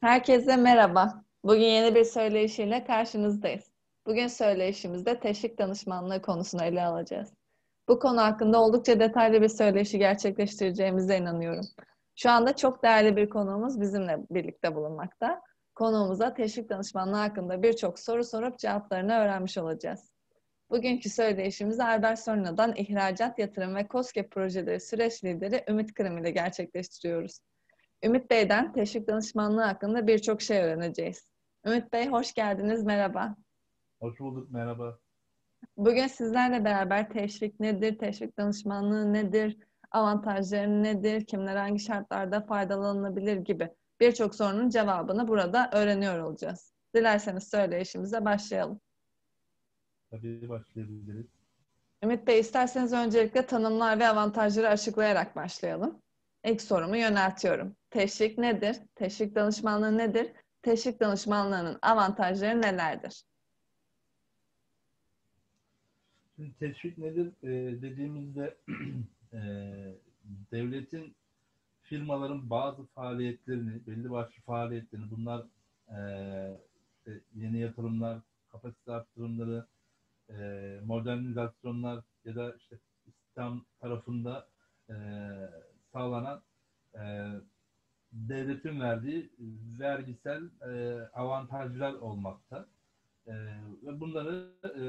Herkese merhaba. Bugün yeni bir söyleşiyle karşınızdayız. Bugün söyleşimizde teşvik danışmanlığı konusunu ele alacağız. Bu konu hakkında oldukça detaylı bir söyleşi gerçekleştireceğimize inanıyorum. Şu anda çok değerli bir konuğumuz bizimle birlikte bulunmakta. Konuğumuza teşvik danışmanlığı hakkında birçok soru sorup cevaplarını öğrenmiş olacağız. Bugünkü söyleşimizi Albert Sorna'dan ihracat, yatırım ve COSGAP projeleri süreç lideri Ümit Kırım ile gerçekleştiriyoruz. Ümit Bey'den teşvik danışmanlığı hakkında birçok şey öğreneceğiz. Ümit Bey hoş geldiniz, merhaba. Hoş bulduk, merhaba. Bugün sizlerle beraber teşvik nedir, teşvik danışmanlığı nedir, avantajları nedir, kimler hangi şartlarda faydalanılabilir gibi birçok sorunun cevabını burada öğreniyor olacağız. Dilerseniz söyleyişimize başlayalım. Tabii başlayabiliriz. Ümit Bey isterseniz öncelikle tanımlar ve avantajları açıklayarak başlayalım. İlk sorumu yöneltiyorum. Teşvik nedir? Teşvik danışmanlığı nedir? Teşvik danışmanlığının avantajları nelerdir? Şimdi teşvik nedir ee, dediğimizde e, devletin firmaların bazı faaliyetlerini, belli başlı faaliyetlerini, bunlar e, işte yeni yatırımlar, kapasite arttırımları, e, modernizasyonlar ya da işte İslam tarafında e, sağlanan e, devletin verdiği vergisel e, avantajlar olmakta. E, ve bunları e,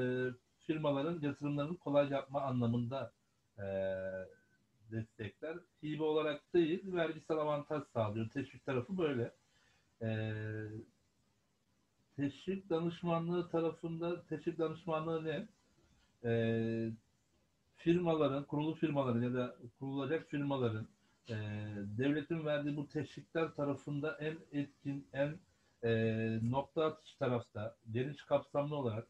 firmaların yatırımlarını kolay yapma anlamında e, destekler. Hibe olarak değil, vergisel avantaj sağlıyor. Teşvik tarafı böyle. E, teşvik danışmanlığı tarafında, teşvik danışmanlığı ne? E, firmaların, kurulu firmaların ya da kurulacak firmaların e, devletin verdiği bu teşvikler tarafında en etkin, en e, nokta atış tarafta geniş kapsamlı olarak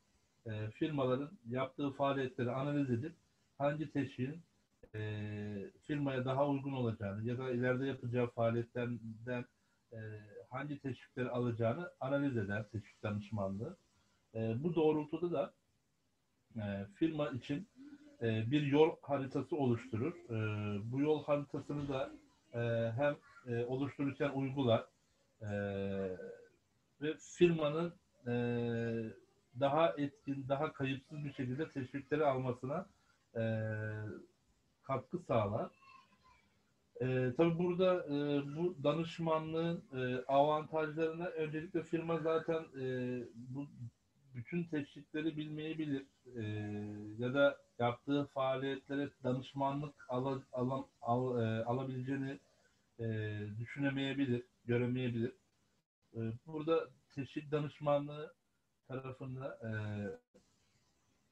e, firmaların yaptığı faaliyetleri analiz edip hangi teşviğin e, firmaya daha uygun olacağını ya da ileride yapacağı faaliyetlerden e, hangi teşvikleri alacağını analiz eder teşvik danışmanlığı. E, bu doğrultuda da e, firma için e, bir yol haritası oluşturur. E, bu yol haritasını da e, hem oluştururken uygular ve firmanın daha etkin, daha kayıpsız bir şekilde teşvikleri almasına katkı sağlar. E, tabii burada e, bu danışmanlığın e, avantajlarına öncelikle firma zaten e, bu bütün teşvikleri bilmeyebilir e, ya da yaptığı faaliyetlere danışmanlık al, al, al, e, alabileceğini e, düşünemeyebilir, göremeyebilir. E, burada teşvik danışmanlığı tarafında e,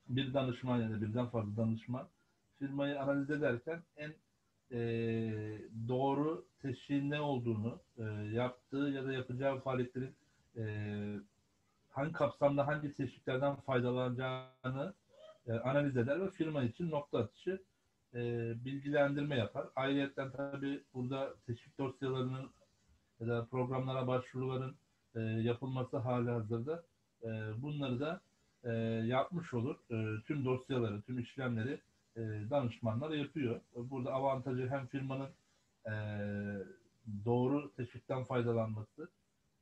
bir danışman ya da birden fazla danışman firmayı analiz ederken en e, doğru teşviğin ne olduğunu, e, yaptığı ya da yapacağı faaliyetlerin e, hangi kapsamda hangi teşviklerden faydalanacağını e, analiz eder ve firma için nokta atışı e, bilgilendirme yapar. Ayrıca tabii burada teşvik dosyalarının ya da programlara başvuruların e, yapılması hali hazırda e, bunları da e, yapmış olur. E, tüm dosyaları, tüm işlemleri e, danışmanlar yapıyor. Burada avantajı hem firmanın e, doğru teşvikten faydalanması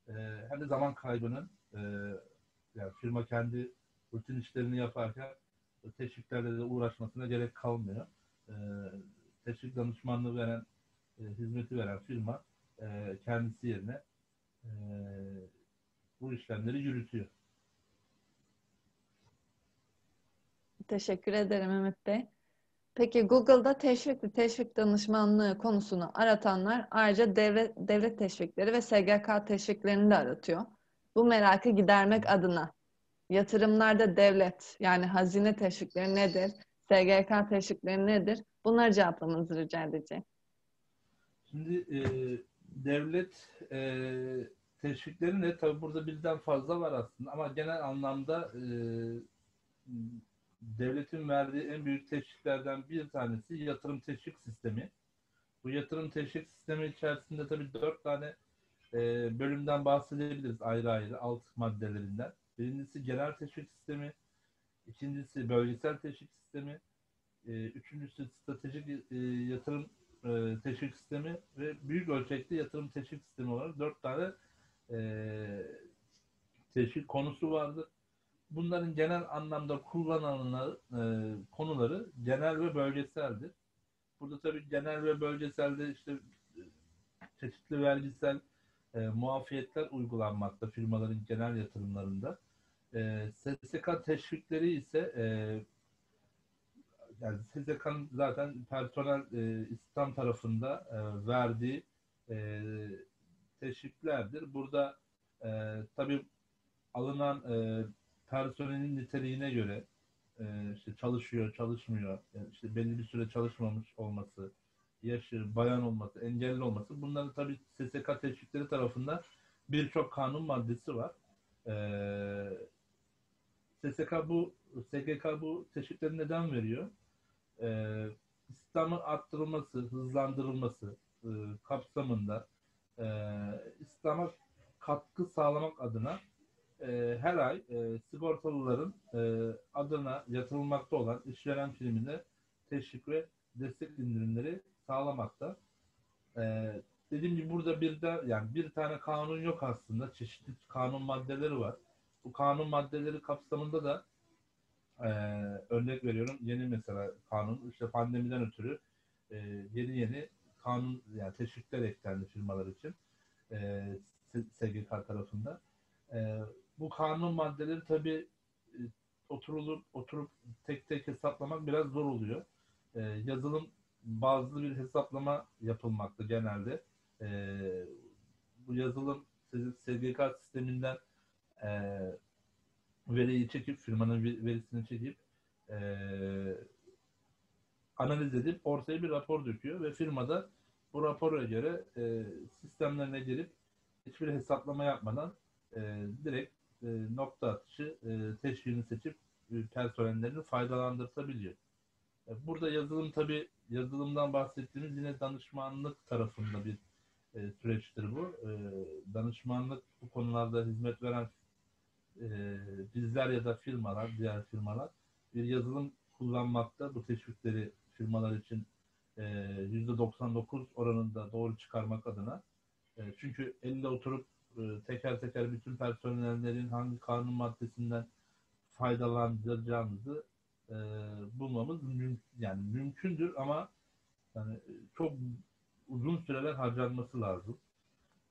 e, hem de zaman kaybının e, yani firma kendi rutin işlerini yaparken teşviklerle de uğraşmasına gerek kalmıyor. E, teşvik danışmanlığı veren, e, hizmeti veren firma e, kendisi yerine e, bu işlemleri yürütüyor. Teşekkür ederim Mehmet Bey. Peki Google'da teşvikli teşvik danışmanlığı konusunu aratanlar ayrıca devlet, devlet teşvikleri ve SGK teşviklerini de aratıyor. Bu merakı gidermek adına yatırımlarda devlet yani hazine teşvikleri nedir? SGK teşvikleri nedir? Bunları cevaplamanızı rica edeceğim. Şimdi e, devlet e, teşvikleri ne? Tabii burada birden fazla var aslında ama genel anlamda e, devletin verdiği en büyük teşviklerden bir tanesi yatırım teşvik sistemi. Bu yatırım teşvik sistemi içerisinde tabii dört tane e, bölümden bahsedebiliriz ayrı ayrı alt maddelerinden. Birincisi genel teşvik sistemi, ikincisi bölgesel teşvik sistemi, e, üçüncüsü stratejik e, yatırım e, teşvik sistemi ve büyük ölçekli yatırım teşvik sistemi olarak dört tane e, teşvik konusu vardır. Bunların genel anlamda kullanılan e, konuları genel ve bölgeseldir. Burada tabii genel ve bölgeselde işte e, çeşitli vergisel e, muafiyetler uygulanmakta firmaların genel yatırımlarında. E, SSK teşvikleri ise e, yani SSK'nın zaten personel e, İslam tarafında e, verdiği e, teşviklerdir. Burada e, tabii alınan e, personelin niteliğine göre e, işte çalışıyor, çalışmıyor, yani işte belli bir süre çalışmamış olması, yaşı, bayan olması, engelli olması bunların tabii SSK teşvikleri tarafından birçok kanun maddesi var. E, SSK bu SGK bu teşvikleri neden veriyor? E, İslam'ın arttırılması, hızlandırılması e, kapsamında e, İslam'a katkı sağlamak adına e, her ay e, sigortalıların e, adına yatırılmakta olan işveren primine teşvik ve destek indirimleri sağlamakta. E, dediğim gibi burada bir de yani bir tane kanun yok aslında. Çeşitli kanun maddeleri var. Bu kanun maddeleri kapsamında da e, örnek veriyorum yeni mesela kanun işte pandemiden ötürü e, yeni yeni kanun yani teşvikler eklendi firmalar için e, SGK tarafında. E, bu kanun maddeleri tabii e, oturulup oturup tek tek hesaplamak biraz zor oluyor. E, yazılım bazı bir hesaplama yapılmakta genelde. E, bu yazılım SGK sisteminden e, veriyi çekip firmanın verisini çekip e, analiz edip ortaya bir rapor döküyor ve firmada bu rapora göre e, sistemlerine girip hiçbir hesaplama yapmadan e, direkt e, nokta atışı e, teşviğini seçip e, personellerini faydalandırtabiliyor. E, burada yazılım tabi yazılımdan bahsettiğimiz yine danışmanlık tarafında bir e, süreçtir bu. E, danışmanlık bu konularda hizmet veren e, bizler ya da firmalar, diğer firmalar bir yazılım kullanmakta bu teşvikleri firmalar için %99 oranında doğru çıkarmak adına. çünkü elle oturup teker teker bütün personellerin hangi kanun maddesinden faydalanacağımızı e, bulmamız müm yani mümkündür ama yani çok uzun süreler harcanması lazım.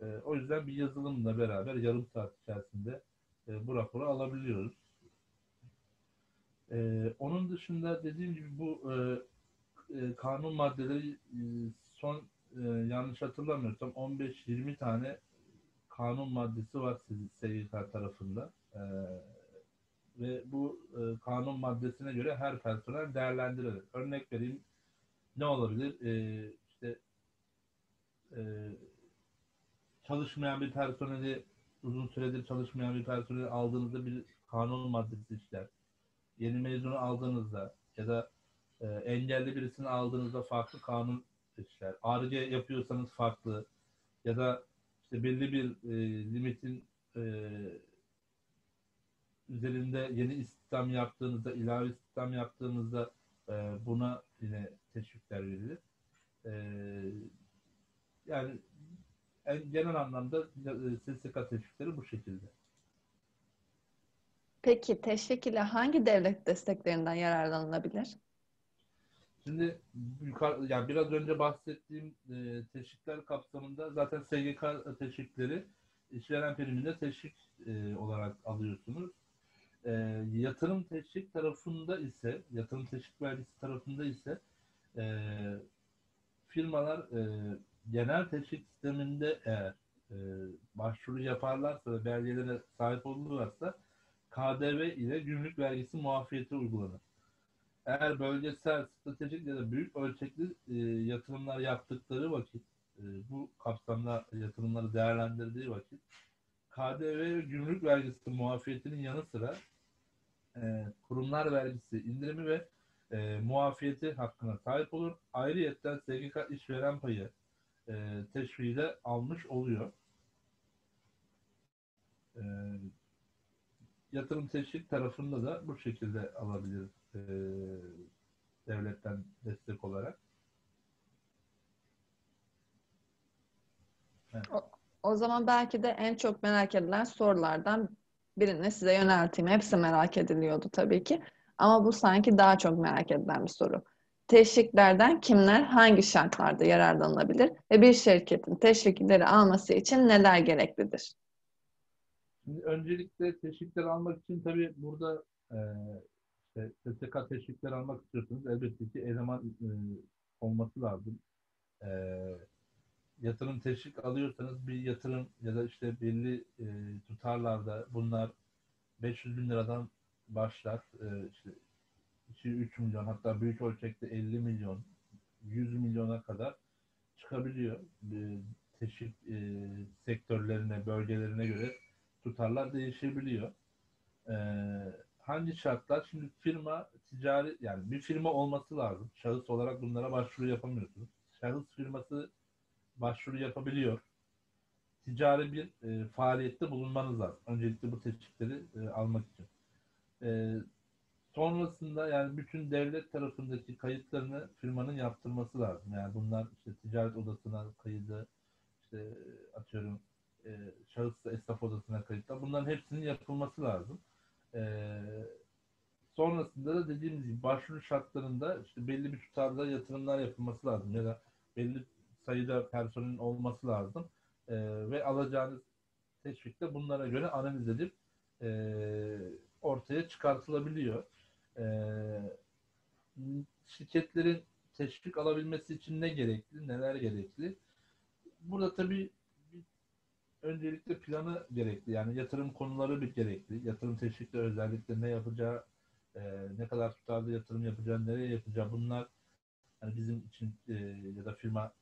E, o yüzden bir yazılımla beraber yarım saat içerisinde e, bu raporu alabiliyoruz. E, onun dışında dediğim gibi bu e, e, kanun maddeleri e, son e, yanlış hatırlamıyorsam 15-20 tane kanun maddesi var SGK tarafında. E, ve bu e, kanun maddesine göre her personel değerlendirilir. Örnek vereyim ne olabilir? E, işte e, çalışmayan bir personeli uzun süredir çalışmayan bir personeli aldığınızda bir kanun maddesi işler. Yeni mezunu aldığınızda ya da e, engelli birisini aldığınızda farklı kanun işler. ARGE yapıyorsanız farklı ya da işte belli bir e, limitin e, üzerinde yeni istihdam yaptığınızda, ilave istihdam yaptığınızda e, buna yine teşvikler verilir. E, yani en genel anlamda e, SSK teşvikleri bu şekilde. Peki teşvik ile hangi devlet desteklerinden yararlanılabilir? Şimdi yukarı, yani biraz önce bahsettiğim e, teşvikler kapsamında zaten SGK teşvikleri işveren priminde teşvik e, olarak alıyorsunuz. E, yatırım teşvik tarafında ise, yatırım teşvik vergisi tarafında ise e, firmalar e, genel teşvik sisteminde eğer e, başvuru yaparlarsa ve belgelere sahip olurlarsa KDV ile gümrük vergisi muafiyeti uygulanır. Eğer bölgesel, stratejik ya da büyük ölçekli e, yatırımlar yaptıkları vakit, e, bu kapsamda yatırımları değerlendirdiği vakit KDV ve gümrük vergisi muafiyetinin yanı sıra e, kurumlar vergisi indirimi ve e, muafiyeti hakkına sahip olur. Ayrıyetten SGK işveren payı e, teşviği almış oluyor. E, yatırım teşvik tarafında da bu şekilde alabilir e, devletten destek olarak. Evet. O, o zaman belki de en çok merak edilen sorulardan Birini size yönelteyim. Hepsi merak ediliyordu tabii ki. Ama bu sanki daha çok merak edilen bir soru. Teşviklerden kimler hangi şartlarda yararlanabilir ve bir şirketin teşvikleri alması için neler gereklidir? Şimdi öncelikle teşvikler almak için tabii burada e, işte SSK teşvikleri almak istiyorsanız elbette ki eleman e, olması lazım. E, yatırım teşvik alıyorsanız bir yatırım ya da işte belli e, tutarlarda bunlar 500 bin liradan başlar. E, işte 2-3 milyon hatta büyük ölçekte 50 milyon 100 milyona kadar çıkabiliyor. E, teşvik e, sektörlerine, bölgelerine göre tutarlar değişebiliyor. E, hangi şartlar? Şimdi firma ticari yani bir firma olması lazım. Şahıs olarak bunlara başvuru yapamıyorsunuz. Şahıs firması başvuru yapabiliyor. Ticari bir e, faaliyette bulunmanız lazım. Öncelikle bu teşvikleri e, almak için. E, sonrasında yani bütün devlet tarafındaki kayıtlarını firmanın yaptırması lazım. Yani bunlar işte ticaret odasına kaydı, işte atıyorum e, şahıs esnaf odasına kayıtlar. Bunların hepsinin yapılması lazım. E, sonrasında da dediğimiz gibi başvuru şartlarında işte belli bir tutarda yatırımlar yapılması lazım ya da belli sayıda personelin olması lazım. E, ve alacağınız teşvikte bunlara göre analiz edip e, ortaya çıkartılabiliyor. E, şirketlerin teşvik alabilmesi için ne gerekli, neler gerekli? Burada tabii öncelikle planı gerekli. Yani yatırım konuları bir gerekli. Yatırım teşvikleri özellikle ne yapacağı, e, ne kadar tutarlı yatırım yapacağı, nereye yapacağı bunlar yani bizim için e, ya da firma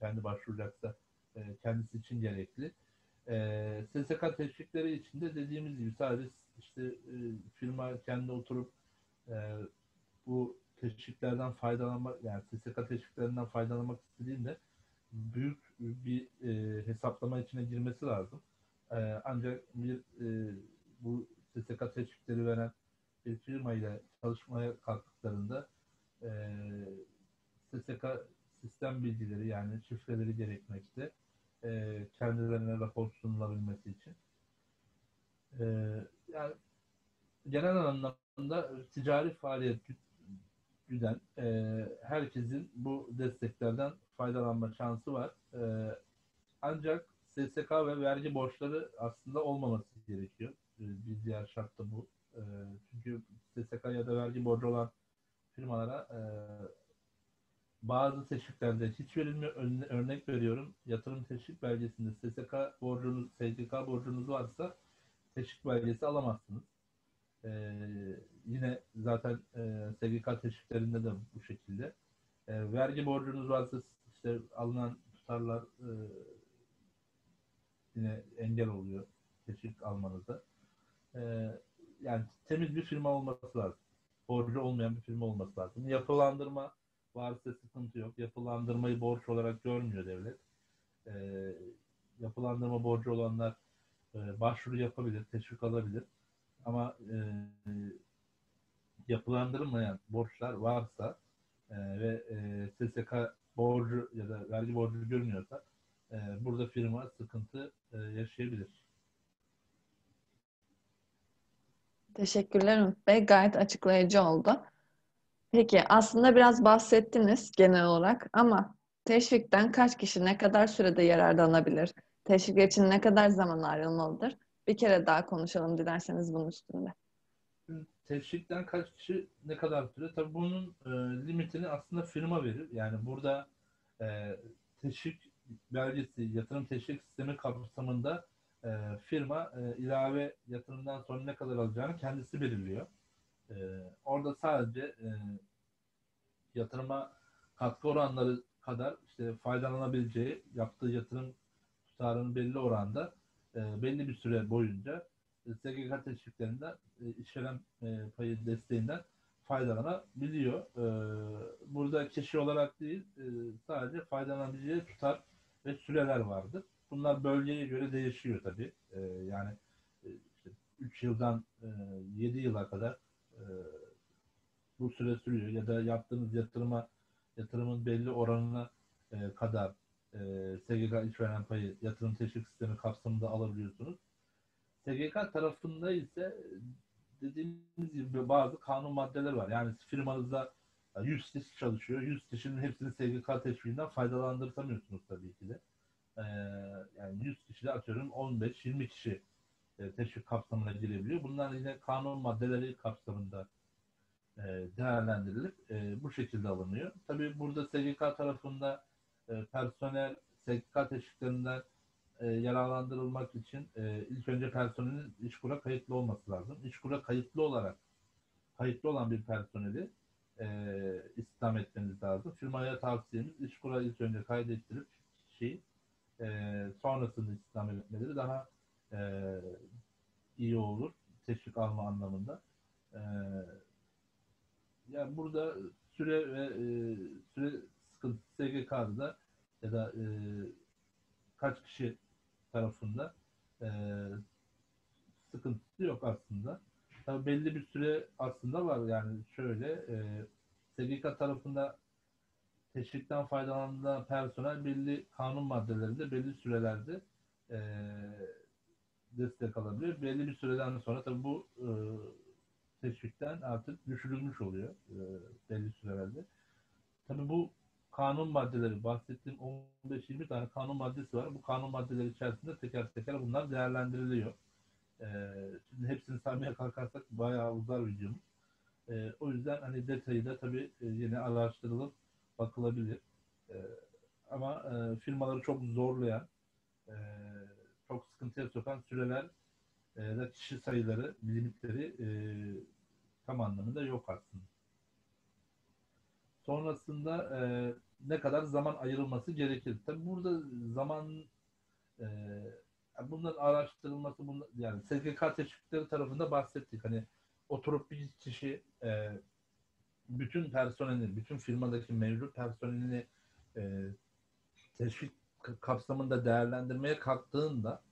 kendi başvuracaksa e, kendisi için gerekli. E, SSK teşvikleri için de dediğimiz gibi sadece işte e, firma kendi oturup e, bu teşviklerden faydalanmak yani SSK teşviklerinden faydalanmak istediğinde büyük bir e, hesaplama içine girmesi lazım. E, ancak bir e, bu SSK teşvikleri veren bir firma ile çalışmaya kalktıklarında e, SSK sistem bilgileri yani şifreleri gerekmekte e, kendilerine rapor sunulabilmesi için. E, yani genel anlamda ticari faaliyet güden e, herkesin bu desteklerden faydalanma şansı var. E, ancak SSK ve vergi borçları aslında olmaması gerekiyor. E, bir diğer şart da bu. E, çünkü SSK ya da vergi borcu olan firmalara e, bazı teşviklerde hiç verilmiyor. Örnek veriyorum. Yatırım teşvik belgesinde SSK borcunuz, SGK borcunuz varsa teşvik belgesi alamazsınız. Ee, yine zaten e, SGK teşviklerinde de bu şekilde. E, vergi borcunuz varsa işte alınan tutarlar e, yine engel oluyor teşvik almanıza. E, yani temiz bir firma olması lazım. Borcu olmayan bir firma olması lazım. Yapılandırma varsa sıkıntı yok. Yapılandırmayı borç olarak görmüyor devlet. E, yapılandırma borcu olanlar e, başvuru yapabilir, teşvik alabilir. Ama e, yapılandırılmayan borçlar varsa e, ve e, SSK borcu ya da vergi borcu görmüyorsa e, burada firma sıkıntı e, yaşayabilir. Teşekkürler Umut Bey. Gayet açıklayıcı oldu. Peki aslında biraz bahsettiniz genel olarak ama teşvikten kaç kişi ne kadar sürede yararlanabilir? Teşvik için ne kadar zaman ayrılmalıdır? Bir kere daha konuşalım dilerseniz bunun üstünde. Teşvikten kaç kişi ne kadar süre? Tabii bunun e, limitini aslında firma verir. Yani burada e, teşvik belgesi, yatırım teşvik sistemi kapsamında e, firma e, ilave yatırımdan sonra ne kadar alacağını kendisi belirliyor. E, orada sadece e, yatırıma katkı oranları kadar işte faydalanabileceği yaptığı yatırım tutarının belli oranda e, belli bir süre boyunca e, SGK teşviklerinden e, işveren e, payı desteğinden faydalanabiliyor. E, burada kişi olarak değil e, sadece faydalanabileceği tutar ve süreler vardır. Bunlar bölgeye göre değişiyor tabii. Yani işte 3 yıldan e, 7 yıla kadar bu süre sürüyor ya da yaptığınız yatırıma yatırımın belli oranına kadar e, SGK işveren payı yatırım teşvik sistemi kapsamında alabiliyorsunuz. SGK tarafında ise dediğimiz gibi bazı kanun maddeleri var. Yani firmanızda 100 kişi çalışıyor. 100 kişinin hepsini SGK teşviğinden faydalandırtamıyorsunuz tabii ki de. Ee, yani 100 kişi de atıyorum 15-20 kişi e, teşvik kapsamına girebiliyor. Bunlar yine kanun maddeleri kapsamında e, değerlendirilip e, bu şekilde alınıyor. Tabii burada SGK tarafında e, personel SGK teşviklerinden e, yararlandırılmak için e, ilk önce personelin işkura kayıtlı olması lazım. İşkura kayıtlı olarak kayıtlı olan bir personeli e, istihdam etmeniz lazım. Firmaya tavsiyemiz işkura ilk önce kaydettirip şey e, sonrasında istihdam etmeleri daha e, iyi olur. Teşvik alma anlamında. E, yani burada süre ve e, süre sıkıntısı SGK'da ya da e, kaç kişi tarafında e, sıkıntısı yok aslında. Tabii belli bir süre aslında var yani şöyle e, SGK tarafında teşvikten faydalanan personel belli kanun maddelerinde belli sürelerde e, destek alabilir. Belli bir süreden sonra tabii bu e, teşvikten artık düşürülmüş oluyor e, belli sürelerde. Tabii bu kanun maddeleri bahsettiğim 15-20 tane kanun maddesi var. Bu kanun maddeleri içerisinde teker teker bunlar değerlendiriliyor. Ee, şimdi hepsini saymaya kalkarsak bayağı uzar videomuz. Ee, o yüzden hani detayı da tabii e, yine araştırılıp bakılabilir. Ee, ama e, firmaları çok zorlayan, e, çok sıkıntıya sokan süreler e, da kişi sayıları, limitleri e, tam anlamında yok aslında. Sonrasında e, ne kadar zaman ayrılması gerekir? Tabi burada zaman e, bunların araştırılması bunlar, yani SGK teşvikleri tarafında bahsettik. Hani oturup bir kişi e, bütün personelini, bütün firmadaki mevcut personelini e, teşvik kapsamında değerlendirmeye kalktığında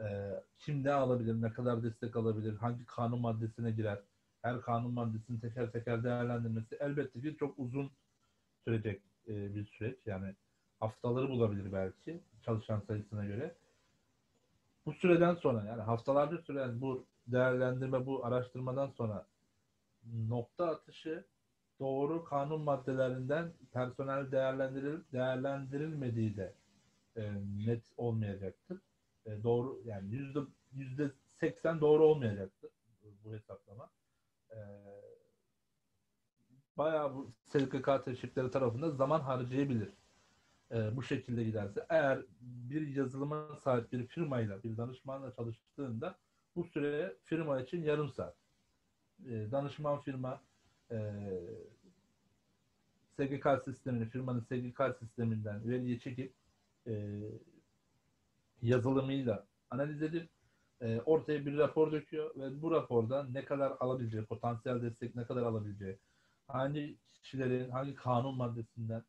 e, kim ne alabilir, ne kadar destek alabilir, hangi kanun maddesine girer, her kanun maddesini teker teker değerlendirmesi elbette ki çok uzun sürecek e, bir süreç. Yani haftaları bulabilir belki çalışan sayısına göre. Bu süreden sonra yani haftalarca süren bu değerlendirme, bu araştırmadan sonra nokta atışı doğru kanun maddelerinden personel değerlendirilip değerlendirilmediği de e, net olmayacaktır. E, doğru yani yüzde yüzde seksen doğru olmayacaktır bu hesaplama. E, bayağı bu SGK teşvikleri tarafında zaman harcayabilir. E, bu şekilde giderse. Eğer bir yazılıma sahip bir firmayla, bir danışmanla çalıştığında bu süre firma için yarım saat. E, danışman firma e, SGK sistemini, firmanın SGK sisteminden veriyi çekip e, yazılımıyla analiz edip e, ortaya bir rapor döküyor ve bu raporda ne kadar alabileceği, potansiyel destek ne kadar alabileceği, hangi kişilerin hangi kanun maddesinden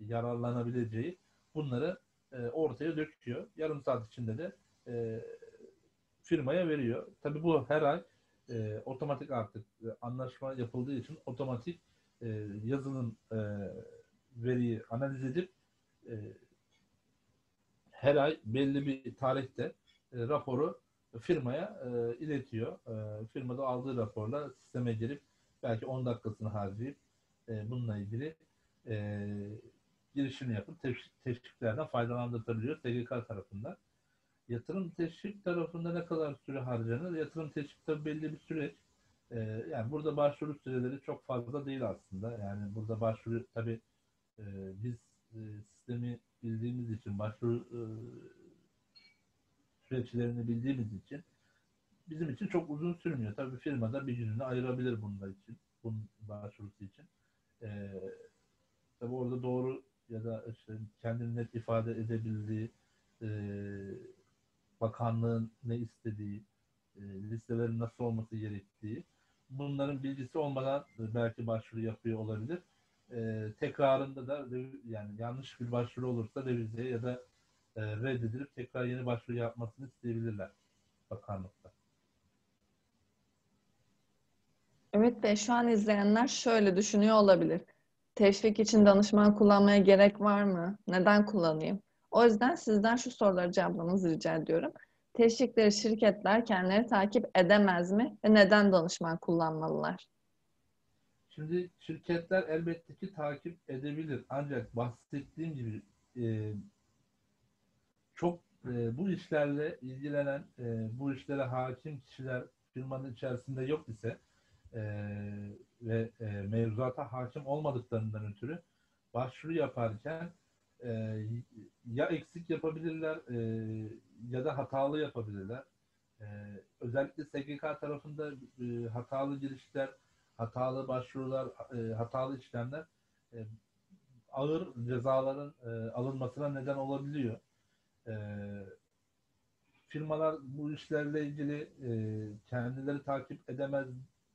yararlanabileceği bunları e, ortaya döküyor. Yarım saat içinde de e, firmaya veriyor. Tabii bu her ay e, otomatik artık anlaşma yapıldığı için otomatik e, yazılım veriyi analiz edip her ay belli bir tarihte raporu firmaya e, iletiyor. E, firmada aldığı raporla sisteme girip belki 10 dakikasını harcayıp e, bununla ilgili e, girişini yapıp teşvik, teşviklerden faydalandırabiliyor SGK tarafından. Yatırım teşvik tarafında ne kadar süre harcanır? Yatırım teşvik tabii belli bir süreç. E, yani burada başvuru süreleri çok fazla değil aslında. Yani burada başvuru tabii e, biz e, sistemi bildiğimiz için başvuru e, süreçlerini bildiğimiz için bizim için çok uzun sürmüyor. Tabii firmada bir gününü ayırabilir bunlar için, bunun başvurusu için. Ee, tabii orada doğru ya da işte kendini net ifade edebildiği, e, bakanlığın ne istediği, e, listelerin nasıl olması gerektiği, bunların bilgisi olmadan belki başvuru yapıyor olabilir. E, tekrarında da yani yanlış bir başvuru olursa revize ya da e, reddedilip tekrar yeni başvuru yapmasını isteyebilirler bakanlıkta. Evet Bey, şu an izleyenler şöyle düşünüyor olabilir. Teşvik için danışman kullanmaya gerek var mı? Neden kullanayım? O yüzden sizden şu soruları cevaplamanızı rica ediyorum. Teşvikleri şirketler kendileri takip edemez mi ve neden danışman kullanmalılar? Şimdi şirketler elbette ki takip edebilir. Ancak bahsettiğim gibi e, çok e, bu işlerle ilgilenen, e, bu işlere hakim kişiler firmanın içerisinde yok ise e, ve e, mevzuata hakim olmadıklarından ötürü başvuru yaparken e, ya eksik yapabilirler e, ya da hatalı yapabilirler. E, özellikle SGK tarafında e, hatalı girişler, hatalı başvurular, e, hatalı işlemler e, ağır cezaların e, alınmasına neden olabiliyor. E, firmalar bu işlerle ilgili e, kendileri takip edemez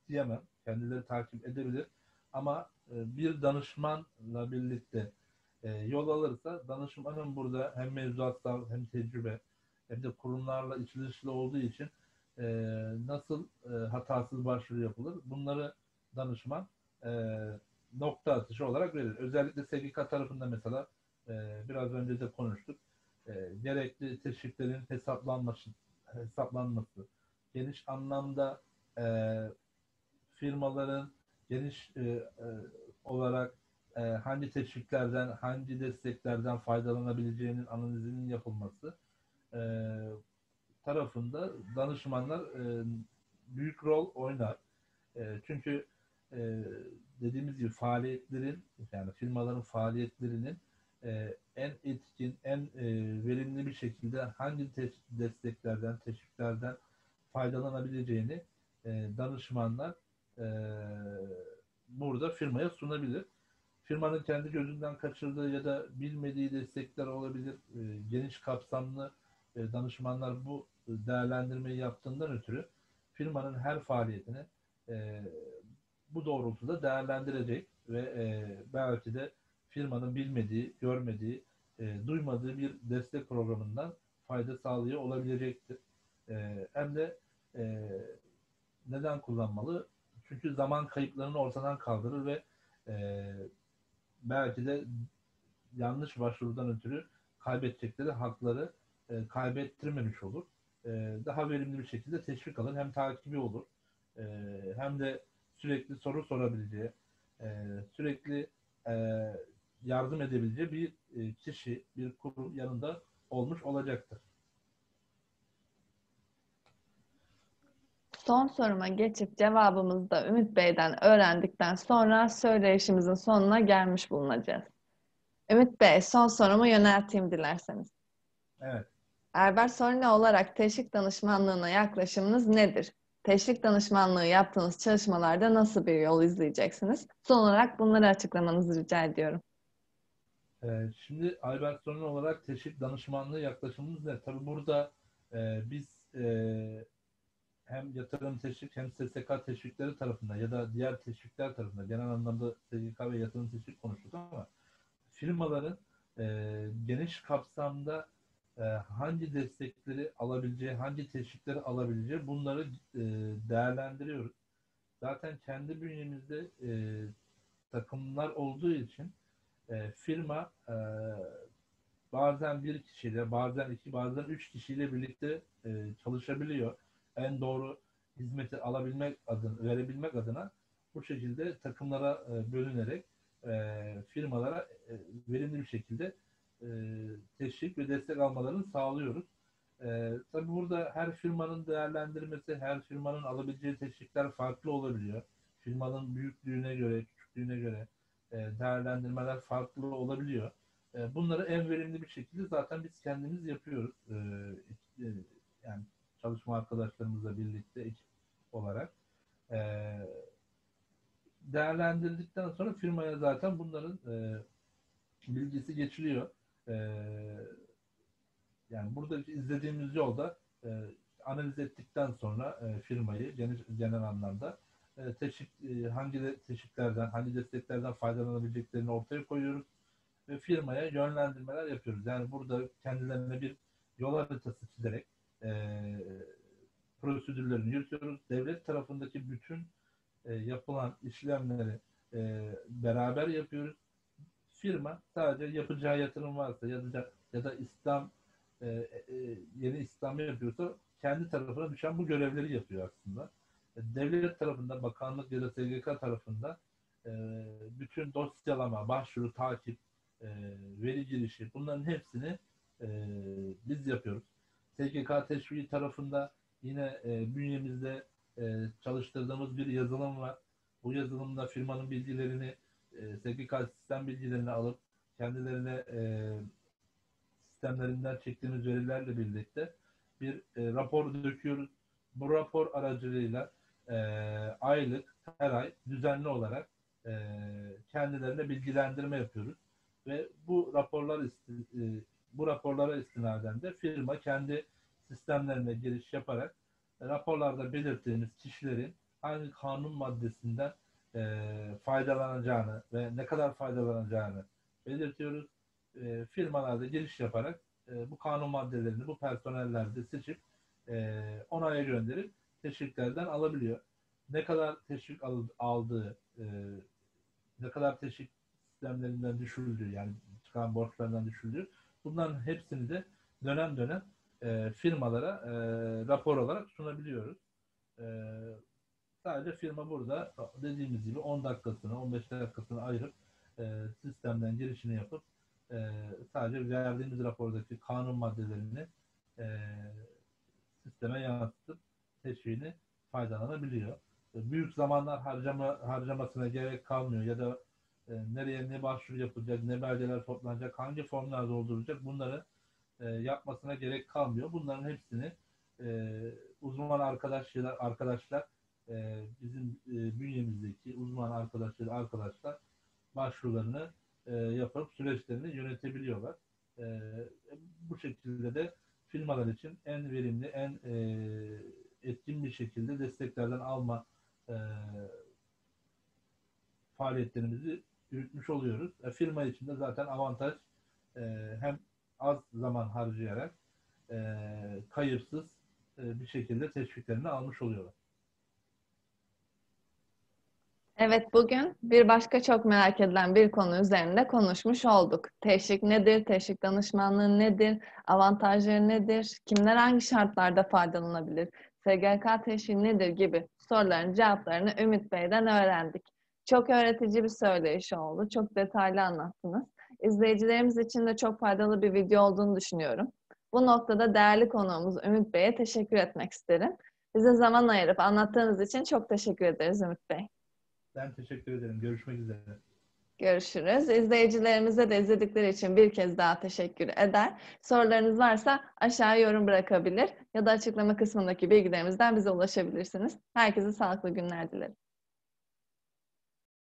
diyemem. Kendileri takip edebilir. Ama e, bir danışmanla birlikte e, yol alırsa danışmanın burada hem mevzuatsal hem tecrübe hem de kurumlarla içli olduğu için e, nasıl e, hatasız başvuru yapılır bunları danışman e, nokta atışı olarak verir. Özellikle SGK tarafında mesela e, biraz önce de konuştuk. E, gerekli teşviklerin hesaplanması, hesaplanması, geniş anlamda e, firmaların geniş e, e, olarak e, hangi teşviklerden, hangi desteklerden faydalanabileceğinin analizinin yapılması e, tarafında danışmanlar e, büyük rol oynar. E, çünkü e, dediğimiz gibi faaliyetlerin yani firmaların faaliyetlerinin e, en etkin, en e, verimli bir şekilde hangi te- desteklerden, teşviklerden faydalanabileceğini e, danışmanlar burada firmaya sunabilir. Firmanın kendi gözünden kaçırdığı ya da bilmediği destekler olabilir. Geniş kapsamlı danışmanlar bu değerlendirmeyi yaptığından ötürü firmanın her faaliyetini bu doğrultuda değerlendirecek ve belki de firmanın bilmediği, görmediği, e, duymadığı bir destek programından fayda sağlıyor olabilecektir. E, hem de e, neden kullanmalı? Çünkü zaman kayıplarını ortadan kaldırır ve e, belki de yanlış başvurudan ötürü kaybedecekleri hakları e, kaybettirmemiş olur. E, daha verimli bir şekilde teşvik alır. Hem takibi olur. E, hem de sürekli soru sorabileceği, e, sürekli e, yardım edebileceği bir e, kişi, bir kurum yanında olmuş olacaktır. Son soruma geçip cevabımızı da Ümit Bey'den öğrendikten sonra söyleyişimizin sonuna gelmiş bulunacağız. Ümit Bey, son sorumu yönelteyim dilerseniz. Evet. Erber Sorine olarak teşvik danışmanlığına yaklaşımınız nedir? Teşvik danışmanlığı yaptığınız çalışmalarda nasıl bir yol izleyeceksiniz? Son olarak bunları açıklamanızı rica ediyorum. Ee, şimdi Albert Sorun olarak teşvik danışmanlığı yaklaşımımız ne? Tabii burada e, biz e, hem yatırım teşvik hem SSK teşvikleri tarafında ya da diğer teşvikler tarafında genel anlamda SGK ve yatırım teşvik konuştuk ama firmaların e, geniş kapsamda e, hangi destekleri alabileceği, hangi teşvikleri alabileceği bunları e, değerlendiriyoruz. Zaten kendi bünyemizde e, takımlar olduğu için e, firma e, bazen bir kişiyle, bazen iki, bazen üç kişiyle birlikte e, çalışabiliyor. En doğru hizmeti alabilmek adına, verebilmek adına bu şekilde takımlara e, bölünerek e, firmalara e, verimli bir şekilde e, teşvik ve destek almalarını sağlıyoruz. E, tabii burada her firmanın değerlendirmesi, her firmanın alabileceği teşvikler farklı olabiliyor. Firmanın büyüklüğüne göre, küçüklüğüne göre değerlendirmeler farklı olabiliyor. E, bunları en verimli bir şekilde zaten biz kendimiz yapıyoruz. E, e, yani çalışma arkadaşlarımızla birlikte ekip olarak. E, değerlendirdikten sonra firmaya zaten bunların e, bilgisi geçiliyor. E, yani burada izlediğimiz yolda e, analiz ettikten sonra e, firmayı genel, genel anlamda e, teşvik, e, hangi de, teşviklerden, hangi desteklerden faydalanabileceklerini ortaya koyuyoruz ve firmaya yönlendirmeler yapıyoruz. Yani burada kendilerine bir yol haritası çizerek e, prosedürlerini yürütüyoruz. Devlet tarafındaki bütün e, yapılan işlemleri e, beraber yapıyoruz. Firma sadece yapacağı yatırım varsa ya da, ya da İslam e, e, yeni istihdamı yapıyorsa kendi tarafına düşen bu görevleri yapıyor aslında. Devlet tarafında, bakanlık ya da SGK tarafında e, bütün dosyalama, başvuru, takip, e, veri girişi bunların hepsini e, biz yapıyoruz. SGK teşviki tarafında yine e, bünyemizde e, çalıştırdığımız bir yazılım var. Bu yazılımda firmanın bilgilerini, e, SGK sistem bilgilerini alıp kendilerine e, sistemlerinden çektiğimiz verilerle birlikte bir e, rapor döküyoruz. Bu rapor aracılığıyla e, aylık, her ay düzenli olarak e, kendilerine bilgilendirme yapıyoruz ve bu raporlar e, bu raporlara istinaden de firma kendi sistemlerine giriş yaparak e, raporlarda belirttiğimiz kişilerin hangi kanun maddesinden e, faydalanacağını ve ne kadar faydalanacağını belirtiyoruz. E, firmalarda giriş yaparak e, bu kanun maddelerini bu personellerde seçip e, onaya gönderip teşviklerden alabiliyor. Ne kadar teşvik al- aldığı, e, ne kadar teşvik sistemlerinden düşüldüğü yani çıkan borçlarından düşüldüğü bunların hepsini de dönem dönem e, firmalara e, rapor olarak sunabiliyoruz. Sadece firma burada dediğimiz gibi 10 dakikasını 15 dakikasını ayırıp sistemden girişini yapıp sadece verdiğimiz rapordaki kanun maddelerini sisteme yansıtıp teşviğini faydalanabiliyor. E, büyük zamanlar harcama harcamasına gerek kalmıyor ya da e, nereye ne başvuru yapılacak, ne belgeler toplanacak, hangi formlar doldurulacak bunları e, yapmasına gerek kalmıyor. Bunların hepsini e, uzman arkadaşlar arkadaşlar e, bizim e, bünyemizdeki uzman arkadaşlar arkadaşlar başvurularını e, yapıp süreçlerini yönetebiliyorlar. E, bu şekilde de firmalar için en verimli, en e, etkin bir şekilde desteklerden alma e, faaliyetlerimizi yürütmüş oluyoruz. E, firma için de zaten avantaj e, hem az zaman harcayarak e, kayıpsız e, bir şekilde teşviklerini almış oluyorlar. Evet, bugün bir başka çok merak edilen bir konu üzerinde konuşmuş olduk. Teşvik nedir? Teşvik danışmanlığı nedir? Avantajları nedir? Kimler hangi şartlarda faydalanabilir? SGK teşvik nedir gibi soruların cevaplarını Ümit Bey'den öğrendik. Çok öğretici bir söyleyiş oldu. Çok detaylı anlattınız. İzleyicilerimiz için de çok faydalı bir video olduğunu düşünüyorum. Bu noktada değerli konuğumuz Ümit Bey'e teşekkür etmek isterim. Bize zaman ayırıp anlattığınız için çok teşekkür ederiz Ümit Bey. Ben teşekkür ederim. Görüşmek üzere. Görüşürüz. İzleyicilerimize de izledikleri için bir kez daha teşekkür eder. Sorularınız varsa aşağı yorum bırakabilir ya da açıklama kısmındaki bilgilerimizden bize ulaşabilirsiniz. Herkese sağlıklı günler dilerim.